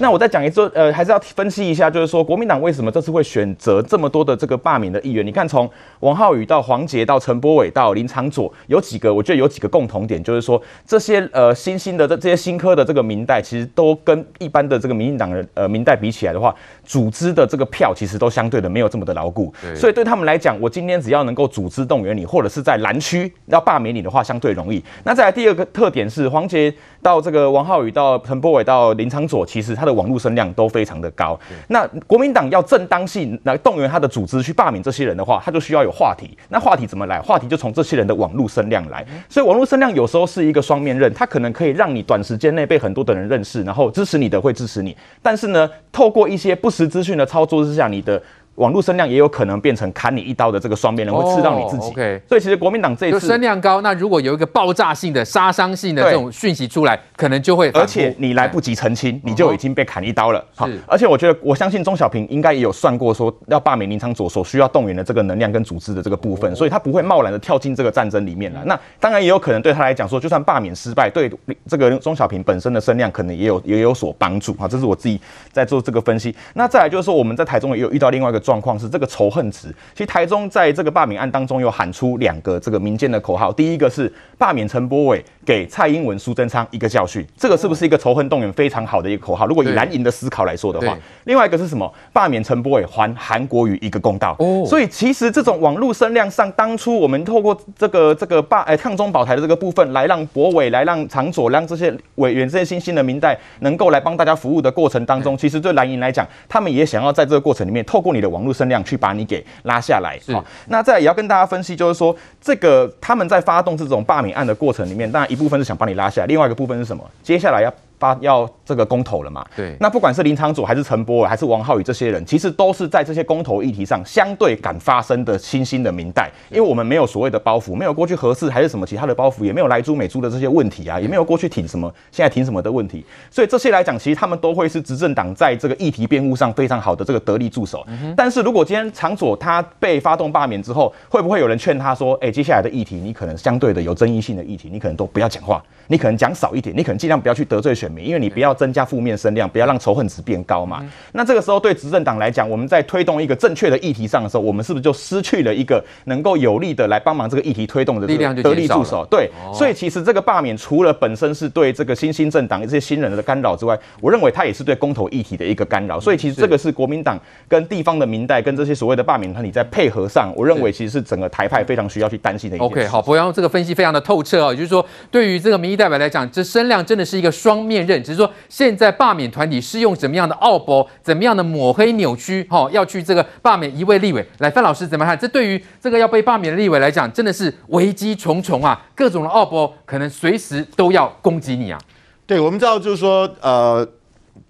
那我再讲一次，呃，还是要分析一下，就是说国民党为什么这次会选择这么多的这个罢免的议员？你看，从王浩宇到黄杰到陈波伟到林昶佐，有几个，我觉得有几个共同点，就是说这些呃新兴的这这些新科的这个民代，其实都跟一般的这个民进党的呃民代比起来的话，组织的这个票其实都相对的没有这么的牢固，所以对他们来讲，我今天只要能够组织动员你，或者是在蓝区要罢免你的话，相对容易。那再来第二个特点是黄杰到这个王浩宇到陈波伟到林昶佐，其实他的网络声量都非常的高。那国民党要正当性来动员他的组织去罢免这些人的话，他就需要有话题。那话题怎么来？话题就从这些人的网络声量来。所以网络声量有时候是一个双面刃，它可能可以让你短时间内被很多的人认识，然后支持你的会支持你。但是呢，透过一些不实资讯的操作之下，你的。网络声量也有可能变成砍你一刀的这个双面人，会刺到你自己。所以其实国民党这一次声量高，那如果有一个爆炸性的、杀伤性的这种讯息出来，可能就会，而且你来不及澄清，你就已经被砍一刀了。好，而且我觉得，我相信钟小平应该也有算过，说要罢免林昌佐所需要动员的这个能量跟组织的这个部分，所以他不会贸然的跳进这个战争里面来。那当然也有可能对他来讲说，就算罢免失败，对这个钟小平本身的声量可能也有也有所帮助。好，这是我自己在做这个分析。那再来就是说，我们在台中也有遇到另外一个状况，是这个仇。恨值，其实台中在这个罢免案当中有喊出两个这个民间的口号，第一个是罢免陈柏伟，给蔡英文、苏贞昌一个教训，这个是不是一个仇恨动员非常好的一个口号？如果以蓝营的思考来说的话，另外一个是什么？罢免陈柏伟，还韩国瑜一个公道。哦，所以其实这种网络声量上，当初我们透过这个这个罢哎抗中保台的这个部分，来让柏伟，来让长佐，让这些委员、这些新兴的民代能够来帮大家服务的过程当中，其实对蓝营来讲，他们也想要在这个过程里面，透过你的网络声量去把。你给拉下来，好，那再也要跟大家分析，就是说这个他们在发动这种罢免案的过程里面，当然一部分是想把你拉下来，另外一个部分是什么？接下来要。发要这个公投了嘛？对，那不管是林昶佐还是陈柏惟还是王浩宇这些人，其实都是在这些公投议题上相对敢发声的新兴的明代，因为我们没有所谓的包袱，没有过去合适还是什么其他的包袱，也没有来猪美猪的这些问题啊，也没有过去挺什么现在挺什么的问题，所以这些来讲，其实他们都会是执政党在这个议题辩护上非常好的这个得力助手。但是如果今天昶佐他被发动罢免之后，会不会有人劝他说，哎，接下来的议题你可能相对的有争议性的议题，你可能都不要讲话，你可能讲少一点，你可能尽量不要去得罪选民，因为你不要。增加负面声量，不要让仇恨值变高嘛。那这个时候对执政党来讲，我们在推动一个正确的议题上的时候，我们是不是就失去了一个能够有力的来帮忙这个议题推动的力量，得力助手？对，所以其实这个罢免除了本身是对这个新兴政党这些新人的干扰之外，我认为它也是对公投议题的一个干扰。所以其实这个是国民党跟地方的民代跟这些所谓的罢免团体在配合上，我认为其实是整个台派非常需要去担心的一点。OK，好，博洋这个分析非常的透彻哦，也就是说，对于这个民意代表来讲，这声量真的是一个双面刃，只是说。现在罢免团体是用怎么样的奥博，怎么样的抹黑扭曲，哈，要去这个罢免一位立委。来，范老师怎么看？这对于这个要被罢免的立委来讲，真的是危机重重啊！各种的奥博可能随时都要攻击你啊。对，我们知道，就是说，呃，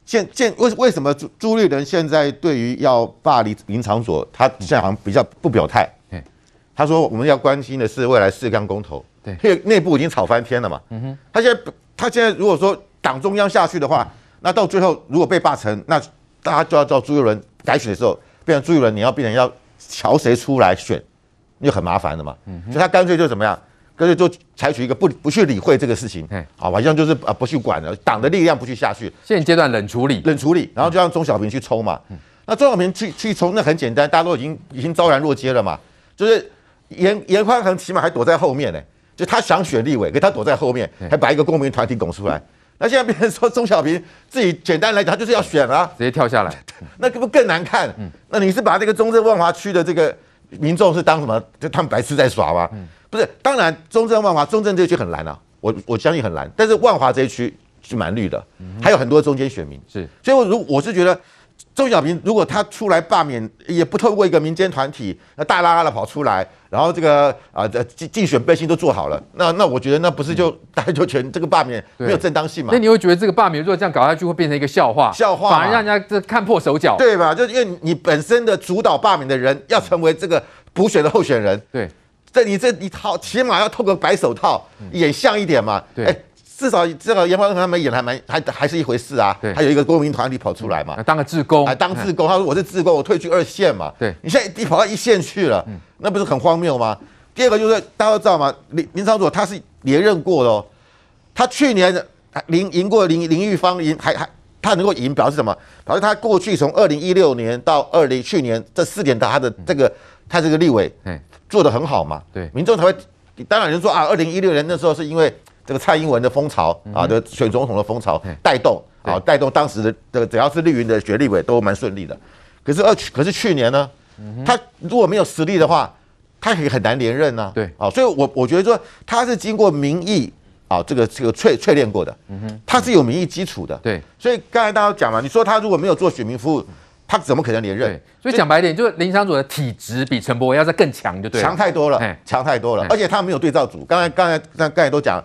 现现为为什么朱朱立伦现在对于要罢林林场所，他现在好像比较不表态。嗯，他说我们要关心的是未来四纲公投，对，因为内部已经吵翻天了嘛。嗯哼，他现在他现在如果说。党中央下去的话，那到最后如果被罢成，那大家就要照朱一伦改选的时候，变成朱一伦，你要变成要瞧谁出来选，就很麻烦了嘛。嗯，所以他干脆就怎么样，干脆就采取一个不不去理会这个事情，好，好像就是啊不去管了，党的力量不去下去，现阶段冷处理，冷处理，然后就让钟小平去抽嘛。嗯那钟小平去去抽，那很简单，大家都已经已经昭然若揭了嘛。就是严严宽恒起码还躲在后面呢，就他想选立委，可他躲在后面，还把一个公民团体拱出来。那现在变成说钟小平自己简单来讲，他就是要选啊，直接跳下来，那可不更难看？嗯，那你是把这个中正万华区的这个民众是当什么？就他们白痴在耍吗？嗯，不是，当然中正万华中正这一区很蓝啊，我我相信很蓝，但是万华这一区是蛮绿的，还有很多中间选民是，所以我如我是觉得。钟小平如果他出来罢免，也不透过一个民间团体，那大拉拉的跑出来，然后这个啊，这竞竞选背心都做好了，那那我觉得那不是就 大家就全这个罢免没有正当性嘛？那你会觉得这个罢免如果这样搞下去，会变成一个笑话？笑话，反而让人家这看破手脚，对吧？就因为你本身的主导罢免的人要成为这个补选的候选人，对，这你这一套起码要透个白手套演像一点嘛？对。欸至少这个颜宽恒他们演还蛮还还是一回事啊，对，还有一个公民团体跑出来嘛，当个志工，当志工，他说我是志工，我退居二线嘛，对，你现在你跑到一线去了，那不是很荒谬吗？第二个就是大家都知道吗？林林昶佐他是连任过的哦，他去年赢赢过林林玉芳赢还还他能够赢，表示什么？表示他过去从二零一六年到二零去年这四年，他的这个他这个立委做得很好嘛？对，民众才会。当然，人说啊，二零一六年那时候是因为这个蔡英文的风潮啊的选总统的风潮带动啊，带动当时的这个只要是绿营的选立委都蛮顺利的。可是二可是去年呢，他如果没有实力的话，他也很难连任呢。对啊，所以我我觉得说他是经过民意啊这个这个淬淬炼过的，他是有民意基础的。对，所以刚才大家讲嘛，你说他如果没有做选民服务。他怎么可能连任？所以讲白一点，就是林昶佐的体质比陈柏惟要再更强，就对，强太多了，强太多了。而且他没有对照组。刚才刚才刚才都讲，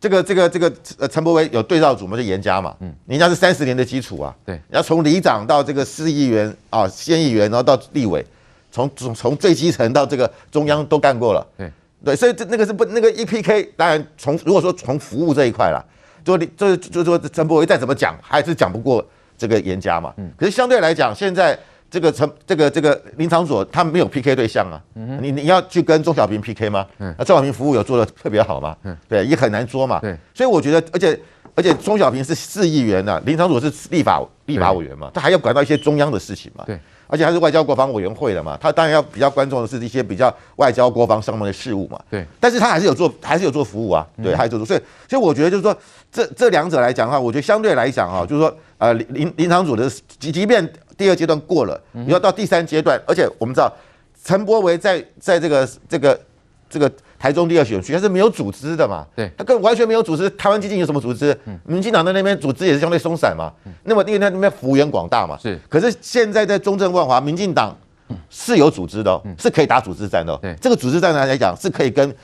这个这个这个呃陈柏惟有对照组嘛，就严家嘛，嗯，人家是三十年的基础啊，对，然后从里长到这个市议员啊，县议员，然后到立委，从从从最基层到这个中央都干过了，对。对，所以这那个是不那个一 PK，当然从如果说从服务这一块啦，就就就说陈柏惟再怎么讲，还是讲不过。这个严家嘛，嗯。可是相对来讲，现在这个陈这个这个林场所他没有 PK 对象啊，你你要去跟钟小平 PK 吗？那钟小平服务有做的特别好吗？对，也很难说嘛。所以我觉得，而且而且钟小平是市议员呐，林场所是立法立法委员嘛，他还要管到一些中央的事情嘛。对，而且他是外交国防委员会的嘛，他当然要比较关注的是一些比较外交国防上面的事务嘛。对，但是他还是有做，还是有做服务啊。对，还是有做，所以所以我觉得就是说，这这两者来讲的话，我觉得相对来讲哈，就是说。呃，林林场组的即即便第二阶段过了，你要到第三阶段，而且我们知道陈柏维在在这个这个这个台中第二选区，它是没有组织的嘛，对，他更完全没有组织。台湾基金有什么组织？民进党在那边组织也是相对松散嘛。那么因为他那边幅员广大嘛，是。可是现在在中正万华，民进党是有组织的哦，是可以打组织战的这个组织战来讲是可以跟。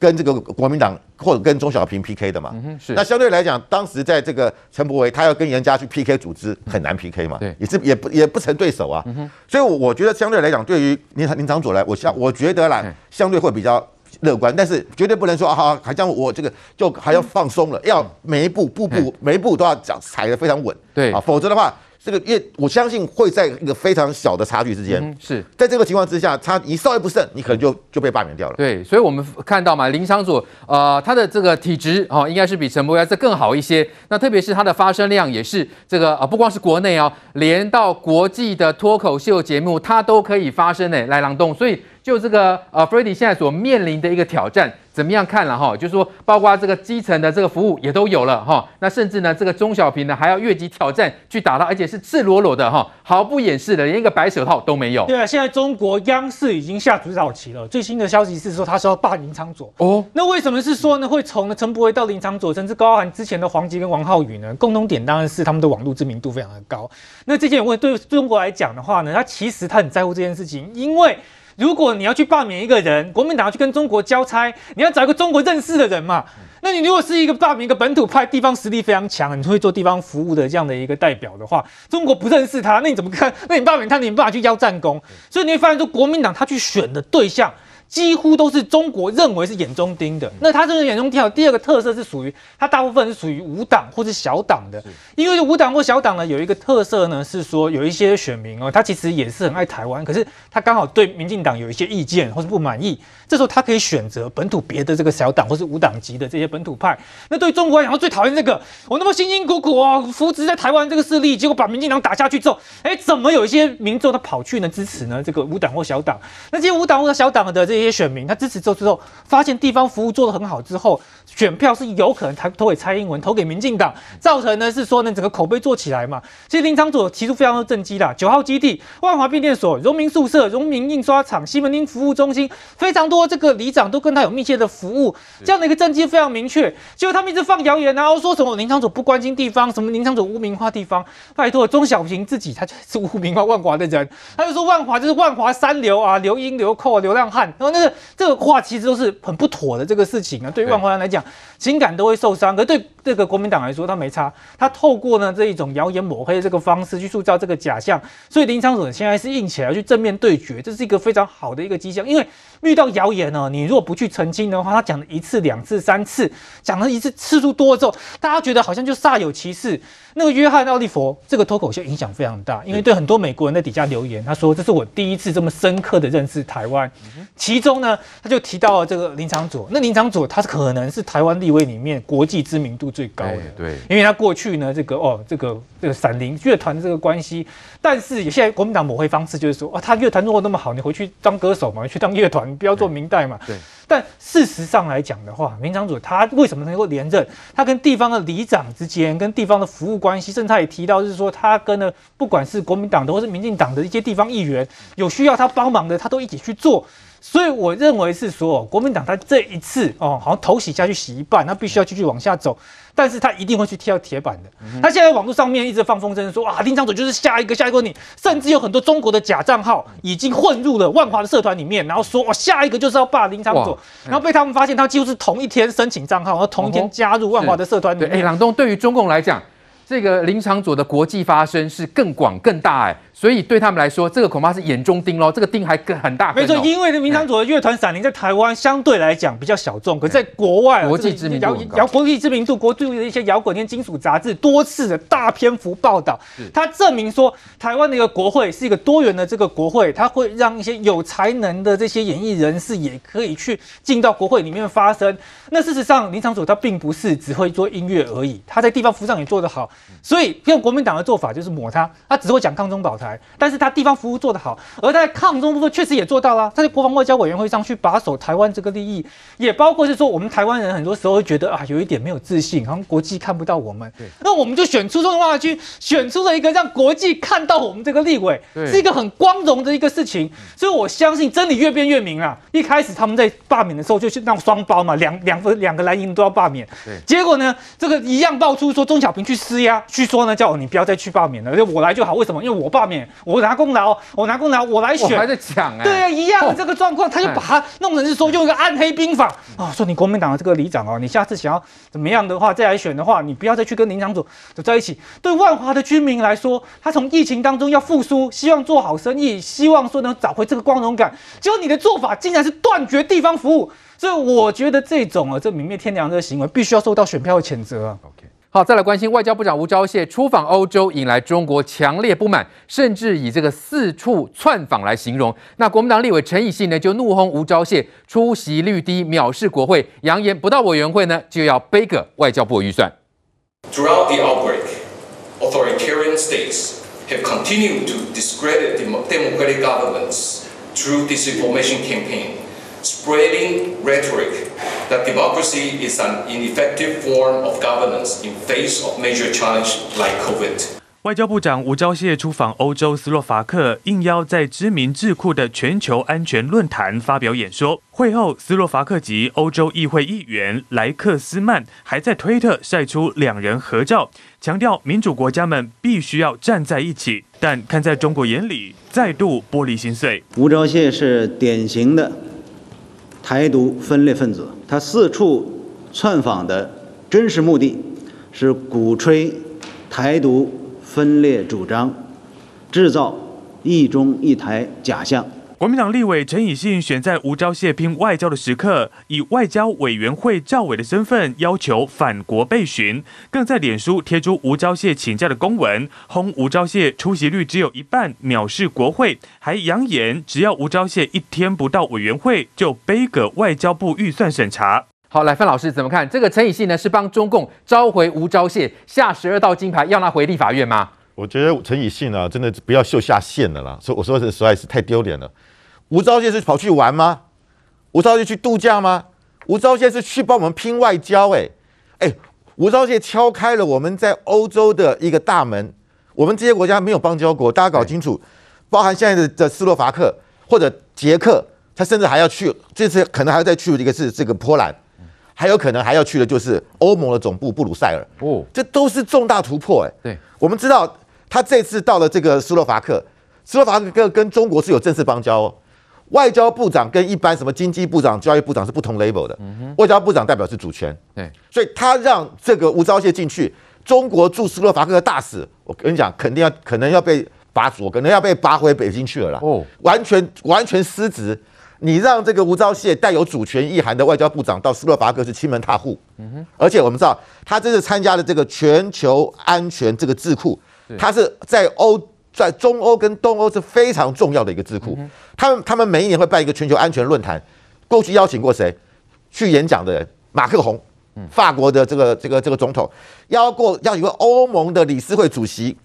跟这个国民党或者跟钟小平 PK 的嘛，是。那相对来讲，当时在这个陈柏惟他要跟严家去 PK 组织，很难 PK 嘛，对，也是也不也不成对手啊。所以我觉得相对来讲，对于林林长佐来，我相我觉得啦，相对会比较乐观，但是绝对不能说啊，好像我这个就还要放松了，要每一步步步每一步都要讲踩得非常稳，对啊，否则的话。这个，越我相信会在一个非常小的差距之间，是在这个情况之下，他一稍微不慎，你可能就就被罢免掉了。对，所以我们看到嘛，林昶佐呃，他的这个体质哦，应该是比陈柏惟再更好一些。那特别是他的发声量也是这个啊，不光是国内哦，连到国际的脱口秀节目，他都可以发声呢，来朗动。所以就这个呃，Freddy 现在所面临的一个挑战。怎么样看了哈？就是说，包括这个基层的这个服务也都有了哈。那甚至呢，这个中小平呢还要越级挑战去打他，而且是赤裸裸的哈，毫不掩饰的，连一个白手套都没有。对啊，现在中国央视已经下主导棋了。最新的消息是说，他说要罢林昶佐哦。那为什么是说呢？会从呢陈柏惟到林昌佐，甚至高含之前的黄吉跟王浩宇呢？共同点当然是他们的网络知名度非常的高。那这件问对中国来讲的话呢，他其实他很在乎这件事情，因为。如果你要去罢免一个人，国民党要去跟中国交差，你要找一个中国认识的人嘛？那你如果是一个罢免一个本土派、地方实力非常强，你会做地方服务的这样的一个代表的话，中国不认识他，那你怎么看？那你罢免他，你没办法去邀战功。所以你会发现说，国民党他去选的对象。几乎都是中国认为是眼中钉的。那他这个眼中钉，第二个特色是属于他大部分是属于无党或是小党的。因为无党或小党呢，有一个特色呢，是说有一些选民哦，他其实也是很爱台湾，可是他刚好对民进党有一些意见或是不满意。这时候他可以选择本土别的这个小党或是无党籍的这些本土派。那对中国来讲，最讨厌这个，我那么辛辛苦苦哦扶植在台湾这个势力，结果把民进党打下去之后，哎，怎么有一些民众他跑去呢支持呢这个无党或小党？那这些无党或小党的这些选民，他支持之后之后，发现地方服务做得很好之后，选票是有可能投投给蔡英文，投给民进党，造成呢是说呢整个口碑做起来嘛。其实林昶佐提出非常多政绩啦，九号基地、万华变电所、荣民宿舍、荣民印刷厂、西门町服务中心，非常多。这个里长都跟他有密切的服务，这样的一个政绩非常明确。结果他们一直放谣言，然后说什么林昶佐不关心地方，什么林昶佐污名化地方。拜托，钟小平自己他就是污名化万华的人，他就说万华就是万华三流啊，流英、流寇、流浪汉。然后那个这个话其实都是很不妥的这个事情啊，对于万华人来讲，情感都会受伤。可对这个国民党来说，他没差，他透过呢这一种谣言抹黑的这个方式去塑造这个假象。所以林昌佐现在是硬起来去正面对决，这是一个非常好的一个迹象，因为遇到谣言呢，你如果不去澄清的话，他讲了一次、两次、三次，讲了一次次数多了之后，大家觉得好像就煞有其事。那个约翰奥利佛这个脱口秀影响非常大，因为对很多美国人在底下留言，他说这是我第一次这么深刻的认识台湾。其中呢，他就提到了这个林长佐。那林长佐他可能是台湾立委里面国际知名度最高的，对，因为他过去呢这个哦这个这个闪灵乐团的这个关系，但是现在国民党抹黑方式就是说啊，他乐团做的那么好，你回去当歌手嘛，去当乐团，不要做明代嘛。对。但事实上来讲的话，民长组他为什么能够连任？他跟地方的里长之间，跟地方的服务关系，甚至他也提到，就是说他跟呢，不管是国民党的或是民进党的一些地方议员，有需要他帮忙的，他都一起去做。所以我认为是说，国民党他这一次哦，好像头洗下去洗一半，那必须要继续往下走，但是他一定会去跳铁板的。他现在网络上面一直放风声说啊，林长佐就是下一个下一个你，甚至有很多中国的假账号已经混入了万华的社团里面，然后说哦，下一个就是要霸林长佐，然后被他们发现他几乎是同一天申请账号，然后同一天加入万华的社团里面。哎，朗东对于中共来讲，这个林场佐的国际发声是更广更大哎。所以对他们来说，这个恐怕是眼中钉喽。这个钉还更很大。没错，因为林场佐的乐团闪灵在台湾相对来讲比较小众，可是在国外，国际知名度摇国际知名度，国际的一些摇滚跟金属杂志多次的大篇幅报道，它证明说台湾的一个国会是一个多元的这个国会，它会让一些有才能的这些演艺人士也可以去进到国会里面发声。那事实上，林场佐他并不是只会做音乐而已，他在地方服务上也做得好。所以用国民党的做法就是抹他，他只会讲抗中保台。但是他地方服务做得好，而他在抗中部分确实也做到了。他在国防外交委员会上去把守台湾这个利益，也包括是说我们台湾人很多时候会觉得啊，有一点没有自信，好像国际看不到我们。那我们就选出中华区，选出了一个让国际看到我们这个立委，是一个很光荣的一个事情。所以我相信真理越辩越明啊。一开始他们在罢免的时候就是那种双包嘛，两两个两个蓝营都要罢免。结果呢，这个一样爆出说钟小平去施压，去说呢叫你不要再去罢免了，就我来就好。为什么？因为我罢免。我拿功劳，我拿功劳，我来选。我还在讲哎，对啊，一样的这个状况，他就把它弄成是说用一个暗黑兵法啊，说你国民党的这个里长哦，你下次想要怎么样的话再来选的话，你不要再去跟林长组走在一起。对万华的居民来说，他从疫情当中要复苏，希望做好生意，希望说能找回这个光荣感。结果你的做法竟然是断绝地方服务，所以我觉得这种啊，这泯灭天良的行为，必须要受到选票的谴责啊。好，再来关心外交部长吴钊燮出访欧洲，引来中国强烈不满，甚至以这个四处窜访来形容。那国民党立委陈以信呢，就怒轰吴钊燮出席率低，藐视国会，扬言不到委员会呢就要背个外交部预算。Throughout the outbreak, authoritarian states have continued to discredit democratic governments through disinformation campaign. Spreading rhetoric that democracy is an ineffective form of governance in face of major challenge like COVID. 外交部长吴钊燮出访欧洲斯洛伐克，应邀在知名智库的全球安全论坛发表演说。会后，斯洛伐克籍欧洲议会议员莱克斯曼还在推特晒出两人合照，强调民主国家们必须要站在一起。但看在中国眼里，再度玻璃心碎。吴钊燮是典型的。台独分裂分子，他四处窜访的真实目的，是鼓吹台独分裂主张，制造一中一台假象。国民党立委陈以信选在吴钊燮拼外交的时刻，以外交委员会教委的身份要求返国被询，更在脸书贴出吴钊燮请假的公文，轰吴钊燮出席率只有一半，藐视国会，还扬言只要吴钊燮一天不到委员会，就背个外交部预算审查。好，来范老师怎么看？这个陈以信呢，是帮中共召回吴钊燮，下十二道金牌，要他回立法院吗？我觉得陈以信啊，真的不要秀下限了啦。所以我说的实在是太丢脸了。吴钊燮是跑去玩吗？吴钊燮去度假吗？吴钊燮是去帮我们拼外交、欸？哎哎，吴钊燮敲开了我们在欧洲的一个大门。我们这些国家没有邦交国，大家搞清楚，包含现在的的斯洛伐克或者捷克，他甚至还要去，这次可能还要再去一个是这个波兰，还有可能还要去的就是欧盟的总部布鲁塞尔。哦，这都是重大突破、欸。哎，对，我们知道他这次到了这个斯洛伐克，斯洛伐克跟跟中国是有正式邦交哦。外交部长跟一般什么经济部长、教育部长是不同 level 的。外交部长代表是主权，对，所以他让这个吴钊燮进去，中国驻斯洛伐克的大使，我跟你讲，肯定要可能要被拔锁，可能要被拔回北京去了啦。哦，完全完全失职，你让这个吴钊燮带有主权意涵的外交部长到斯洛伐克是亲门踏户，嗯哼，而且我们知道他这次参加了这个全球安全这个智库，他是在欧在中欧跟东欧是非常重要的一个智库，他们他们每一年会办一个全球安全论坛，过去邀请过谁？去演讲的人？马克宏，法国的这个这个这个总统，邀过邀请过欧盟的理事会主席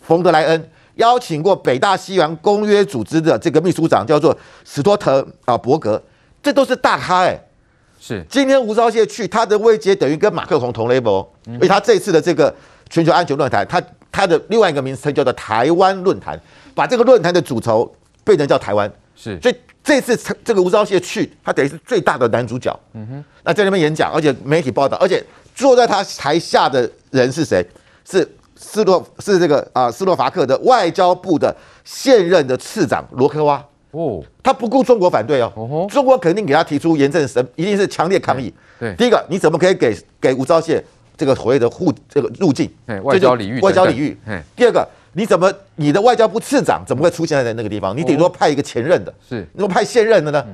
冯德莱恩。邀请过北大西洋公约组织的这个秘书长叫做史托特啊伯格，这都是大咖哎、欸。是，今天吴钊燮去，他的位阶等于跟马克宏同 level，而且他这次的这个全球安全论坛，他他的另外一个名称叫做台湾论坛，把这个论坛的主轴变成叫台湾。是，所以这次这个吴钊燮去，他等于是最大的男主角。嗯哼，那在那边演讲，而且媒体报道，而且坐在他台下的人是谁？是。斯洛是这个啊，斯洛伐克的外交部的现任的次长罗科娃哦，他不顾中国反对哦，哦中国肯定给他提出严正审，一定是强烈抗议。对，第一个，你怎么可以给给吴钊燮这个所谓的户这个入境外交礼遇？外交礼遇。第二个，你怎么你的外交部次长怎么会出现在那个地方？你顶多派一个前任的，是，你怎么派现任的呢？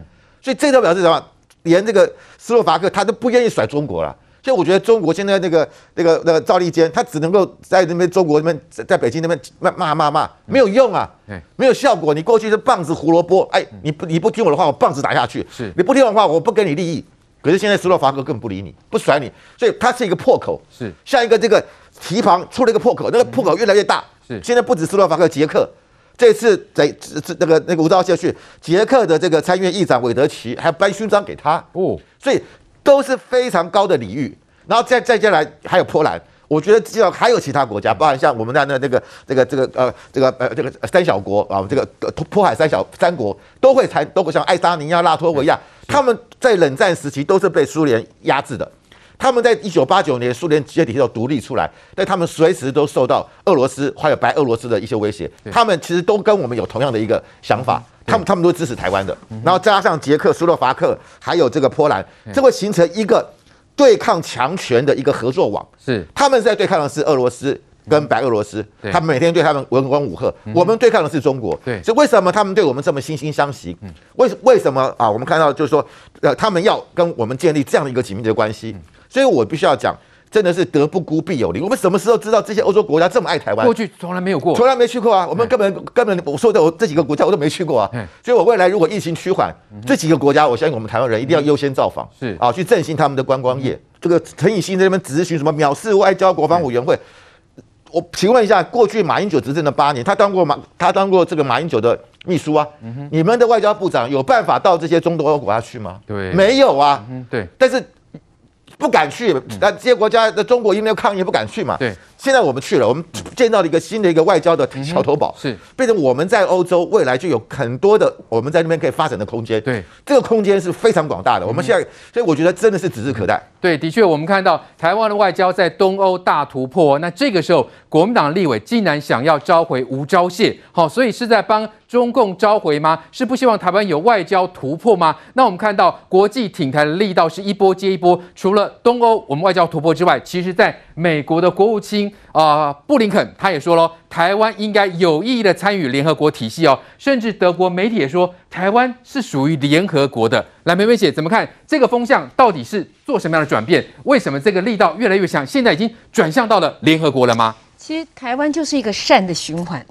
所以这都表示什么？连这个斯洛伐克他都不愿意甩中国了。所以我觉得中国现在那个那个那个赵立坚，他只能够在那边中国那边，在北京那边骂骂骂骂，没有用啊，没有效果。你过去是棒子胡萝卜，哎，你不你不听我的话，我棒子打下去。是，你不听我的话，我不给你利益。可是现在斯洛伐克更不理你，不甩你，所以它是一个破口，是。像一个这个提防出了一个破口，那个破口越来越大。是，现在不止斯洛伐克，捷克。这次在这那个那个吴钊燮去，捷克的这个参议院议长韦德奇还颁勋章给他。哦，所以。都是非常高的礼遇，然后再再接下来还有波兰，我觉得至少还有其他国家，包含像我们的那那个这个这个呃这个呃这个三小国啊，这个波海三小三国都会参，都会像爱沙尼亚、拉脱维亚，他们在冷战时期都是被苏联压制的，他们在一九八九年苏联解体后独立出来，但他们随时都受到俄罗斯还有白俄罗斯的一些威胁，他们其实都跟我们有同样的一个想法。他们他们都支持台湾的，然后加上捷克、斯洛伐克，还有这个波兰，这会形成一个对抗强权的一个合作网。是，他们在对抗的是俄罗斯跟白俄罗斯，他们每天对他们文攻武赫。我们对抗的是中国。对，所以为什么他们对我们这么惺惺相惜？为为什么啊？我们看到就是说，呃，他们要跟我们建立这样的一个紧密的关系。所以我必须要讲。真的是德不孤必有邻。我们什么时候知道这些欧洲国家这么爱台湾？过去从来没有过，从来没去过啊。我们根本根本我说的，我这几个国家我都没去过啊。所以，我未来如果疫情趋缓，这几个国家，我相信我们台湾人一定要优先造访，是啊，去振兴他们的观光业。这个陈以信在那边咨询什么藐视外交国防委员会？我请问一下，过去马英九执政的八年，他当过马，他当过这个马英九的秘书啊。你们的外交部长有办法到这些中东欧国家去吗？对，没有啊。对，但是。不敢去，那这些国家的中国因为抗议不敢去嘛。对，现在我们去了，我们见到了一个新的一个外交的桥头堡，是变成我们在欧洲未来就有很多的我们在那边可以发展的空间。对，这个空间是非常广大的。我们现在，所以我觉得真的是指日可待。对，的确，我们看到台湾的外交在东欧大突破。那这个时候，国民党立委竟然想要召回吴钊燮，好，所以是在帮中共召回吗？是不希望台湾有外交突破吗？那我们看到国际挺台的力道是一波接一波。除了东欧我们外交突破之外，其实在美国的国务卿啊、布林肯他也说了，台湾应该有意义的参与联合国体系哦。甚至德国媒体也说，台湾是属于联合国的。来，梅梅姐怎么看这个风向？到底是做什么样的转变？为什么这个力道越来越强？现在已经转向到了联合国了吗？其实台湾就是一个善的循环。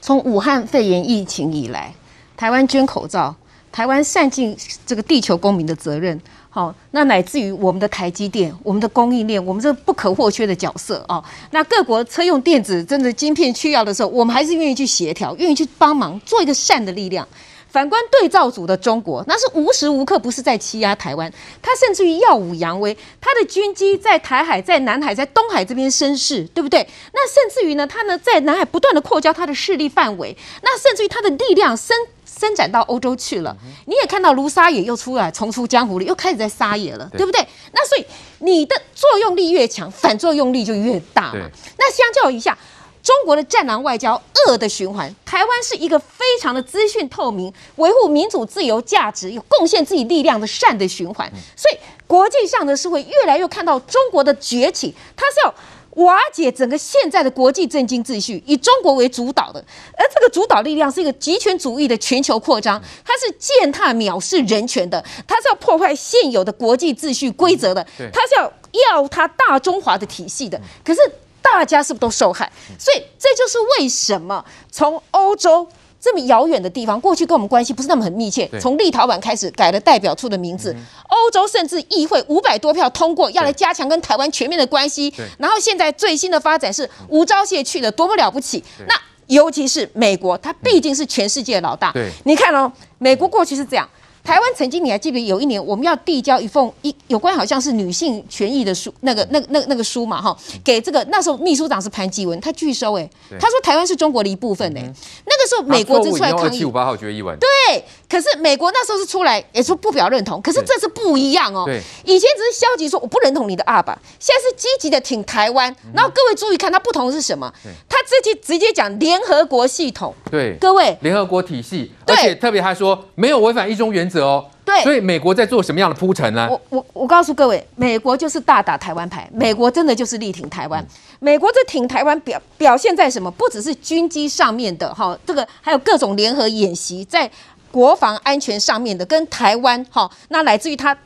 从武汉肺炎疫情以来，台湾捐口罩，台湾善尽这个地球公民的责任，好，那乃至于我们的台积电、我们的供应链，我们这不可或缺的角色啊。那各国车用电子真的晶片需要的时候，我们还是愿意去协调，愿意去帮忙，做一个善的力量。反观对照组的中国，那是无时无刻不是在欺压台湾，他甚至于耀武扬威，他的军机在台海、在南海、在东海这边生事，对不对？那甚至于呢，他呢在南海不断的扩交他的势力范围，那甚至于他的力量伸伸展到欧洲去了。你也看到卢沙野又出来重出江湖了，又开始在撒野了，对不对？那所以你的作用力越强，反作用力就越大嘛。那相较一下。中国的战狼外交，恶的循环。台湾是一个非常的资讯透明、维护民主自由价值、有贡献自己力量的善的循环。所以国际上的是会越来越看到中国的崛起，它是要瓦解整个现在的国际政经秩序，以中国为主导的，而这个主导力量是一个极权主义的全球扩张，它是践踏藐视人权的，它是要破坏现有的国际秩序规则的，它是要要它大中华的体系的。可是大家是不是都受害？所以这就是为什么从欧洲。这么遥远的地方，过去跟我们关系不是那么很密切。从立陶宛开始改了代表处的名字，欧洲甚至议会五百多票通过，要来加强跟台湾全面的关系。然后现在最新的发展是吴钊燮去了，多么了不起！那尤其是美国，它毕竟是全世界老大。你看哦，美国过去是这样。台湾曾经，你还记得有一年我们要递交一封一有关好像是女性权益的书，那个那那那个书嘛哈，给这个那时候秘书长是潘基文，他拒收哎，他说台湾是中国的一部分哎，那个时候美国就出来抗议。七五八号决议文。对，可是美国那时候是出来也说不表认同，可是这次不一样哦。以前只是消极说我不认同你的阿爸，现在是积极的挺台湾。然后各位注意看，他不同的是什么？他自己直接讲联合国系统。对，各位联合国体系，而且特别还说没有违反一中原则。哦，对，所以美国在做什么样的铺陈呢？我我我告诉各位，美国就是大打台湾牌，美国真的就是力挺台湾。美国这挺台湾表表现在什么？不只是军机上面的哈，这个还有各种联合演习，在国防安全上面的，跟台湾哈，那来自于他。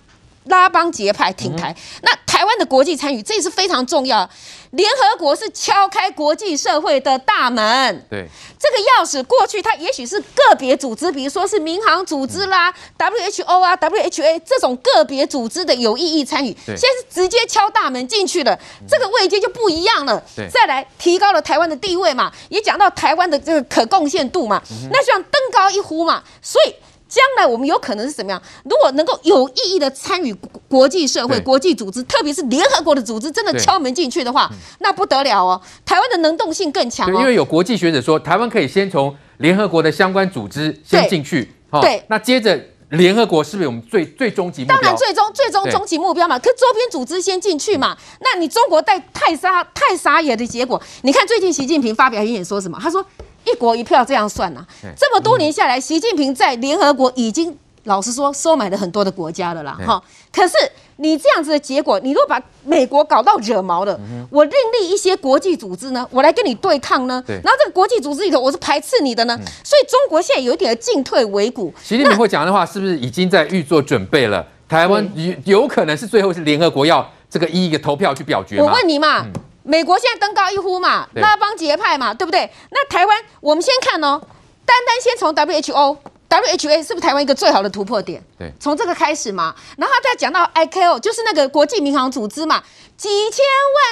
拉帮结派挺台，那台湾的国际参与，这也是非常重要。联合国是敲开国际社会的大门，对，这个钥匙过去它也许是个别组织，比如说是民航组织啦、WHO 啊、WHA 这种个别组织的有意义参与，现在是直接敲大门进去了，这个位阶就不一样了。再来提高了台湾的地位嘛，也讲到台湾的这个可贡献度嘛，那像登高一呼嘛，所以。将来我们有可能是怎么样？如果能够有意义的参与国际社会、国际组织，特别是联合国的组织，真的敲门进去的话，那不得了哦！台湾的能动性更强哦。因为有国际学者说，台湾可以先从联合国的相关组织先进去，对，那接着联合国是不是我们最最终极目标？当然，最终最终终极目标嘛。可周边组织先进去嘛？那你中国带太傻太傻眼的结果，你看最近习近平发表演演说什么？他说。一国一票这样算呐、啊，这么多年下来，习近平在联合国已经老实说收买了很多的国家了啦，哈。可是你这样子的结果，你如果把美国搞到惹毛了，我另立一些国际组织呢，我来跟你对抗呢，然后这个国际组织里头我是排斥你的呢，所以中国现在有一点的进退维谷。习近平会讲的话，是不是已经在预做准备了？台湾有有可能是最后是联合国要这个一一个投票去表决？我问你嘛。美国现在登高一呼嘛，拉帮结派嘛，对不对？那台湾，我们先看哦，单单先从 WHO、WHA 是不是台湾一个最好的突破点？对，从这个开始嘛，然后再讲到 ICAO，就是那个国际民航组织嘛，几千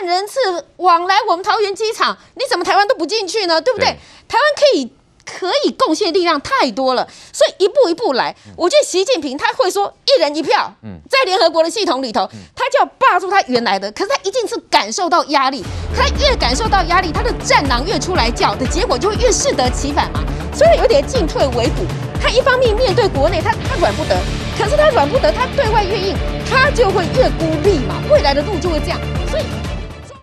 万人次往来我们桃园机场，你怎么台湾都不进去呢？对不对？对台湾可以。可以贡献力量太多了，所以一步一步来。我觉得习近平他会说一人一票，在联合国的系统里头，他就要霸住他原来的。可是他一定是感受到压力，他越感受到压力，他的战狼越出来叫的结果就会越适得其反嘛。所以有点进退维谷。他一方面面对国内，他他软不得；可是他软不得，他对外越硬，他就会越孤立嘛。未来的路就会这样，所以。